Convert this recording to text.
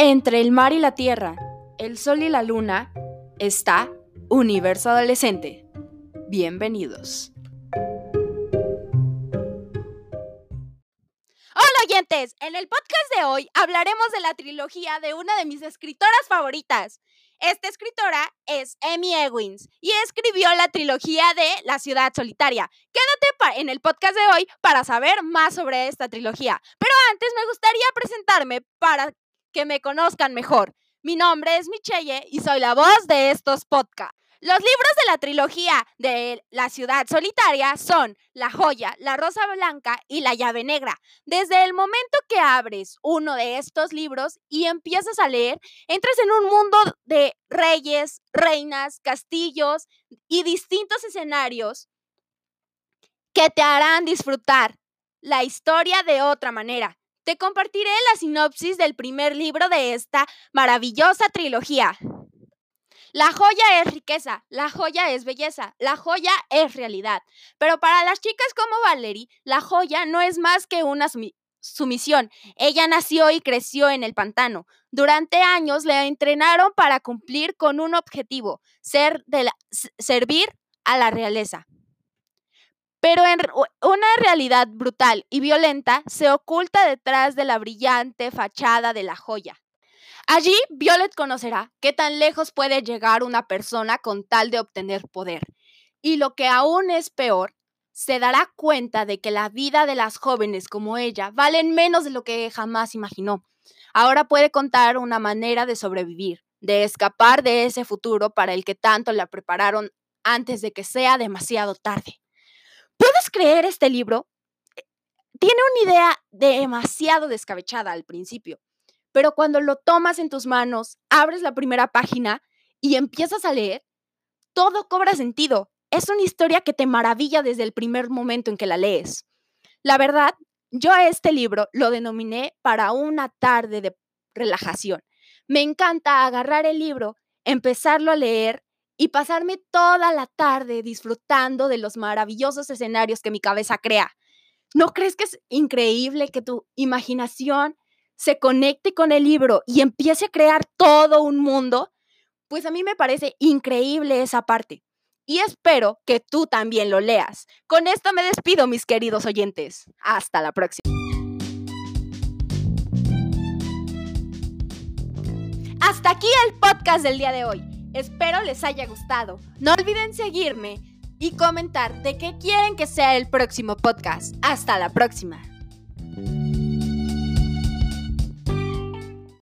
Entre el mar y la tierra, el sol y la luna, está Universo Adolescente. Bienvenidos. Hola oyentes, en el podcast de hoy hablaremos de la trilogía de una de mis escritoras favoritas. Esta escritora es Amy Ewins y escribió la trilogía de La ciudad solitaria. Quédate en el podcast de hoy para saber más sobre esta trilogía. Pero antes me gustaría presentarme para que me conozcan mejor. Mi nombre es Michelle y soy la voz de estos podcasts. Los libros de la trilogía de La ciudad solitaria son La joya, La rosa blanca y La llave negra. Desde el momento que abres uno de estos libros y empiezas a leer, entras en un mundo de reyes, reinas, castillos y distintos escenarios que te harán disfrutar la historia de otra manera. Te compartiré la sinopsis del primer libro de esta maravillosa trilogía. La joya es riqueza, la joya es belleza, la joya es realidad. Pero para las chicas como Valerie, la joya no es más que una sumisión. Ella nació y creció en el pantano. Durante años le entrenaron para cumplir con un objetivo, ser servir a la realeza. Pero en una realidad brutal y violenta se oculta detrás de la brillante fachada de la joya. Allí, Violet conocerá qué tan lejos puede llegar una persona con tal de obtener poder. Y lo que aún es peor, se dará cuenta de que la vida de las jóvenes como ella valen menos de lo que jamás imaginó. Ahora puede contar una manera de sobrevivir, de escapar de ese futuro para el que tanto la prepararon antes de que sea demasiado tarde. ¿Puedes creer este libro? Eh, tiene una idea demasiado descabechada al principio pero cuando lo tomas en tus manos, abres la primera página y empiezas a leer, todo cobra sentido. Es una historia que te maravilla desde el primer momento en que la lees. La verdad, yo a este libro lo denominé para una tarde de relajación. Me encanta agarrar el libro, empezarlo a leer y pasarme toda la tarde disfrutando de los maravillosos escenarios que mi cabeza crea. ¿No crees que es increíble que tu imaginación se conecte con el libro y empiece a crear todo un mundo, pues a mí me parece increíble esa parte. Y espero que tú también lo leas. Con esto me despido, mis queridos oyentes. Hasta la próxima. Hasta aquí el podcast del día de hoy. Espero les haya gustado. No olviden seguirme y comentar de qué quieren que sea el próximo podcast. Hasta la próxima.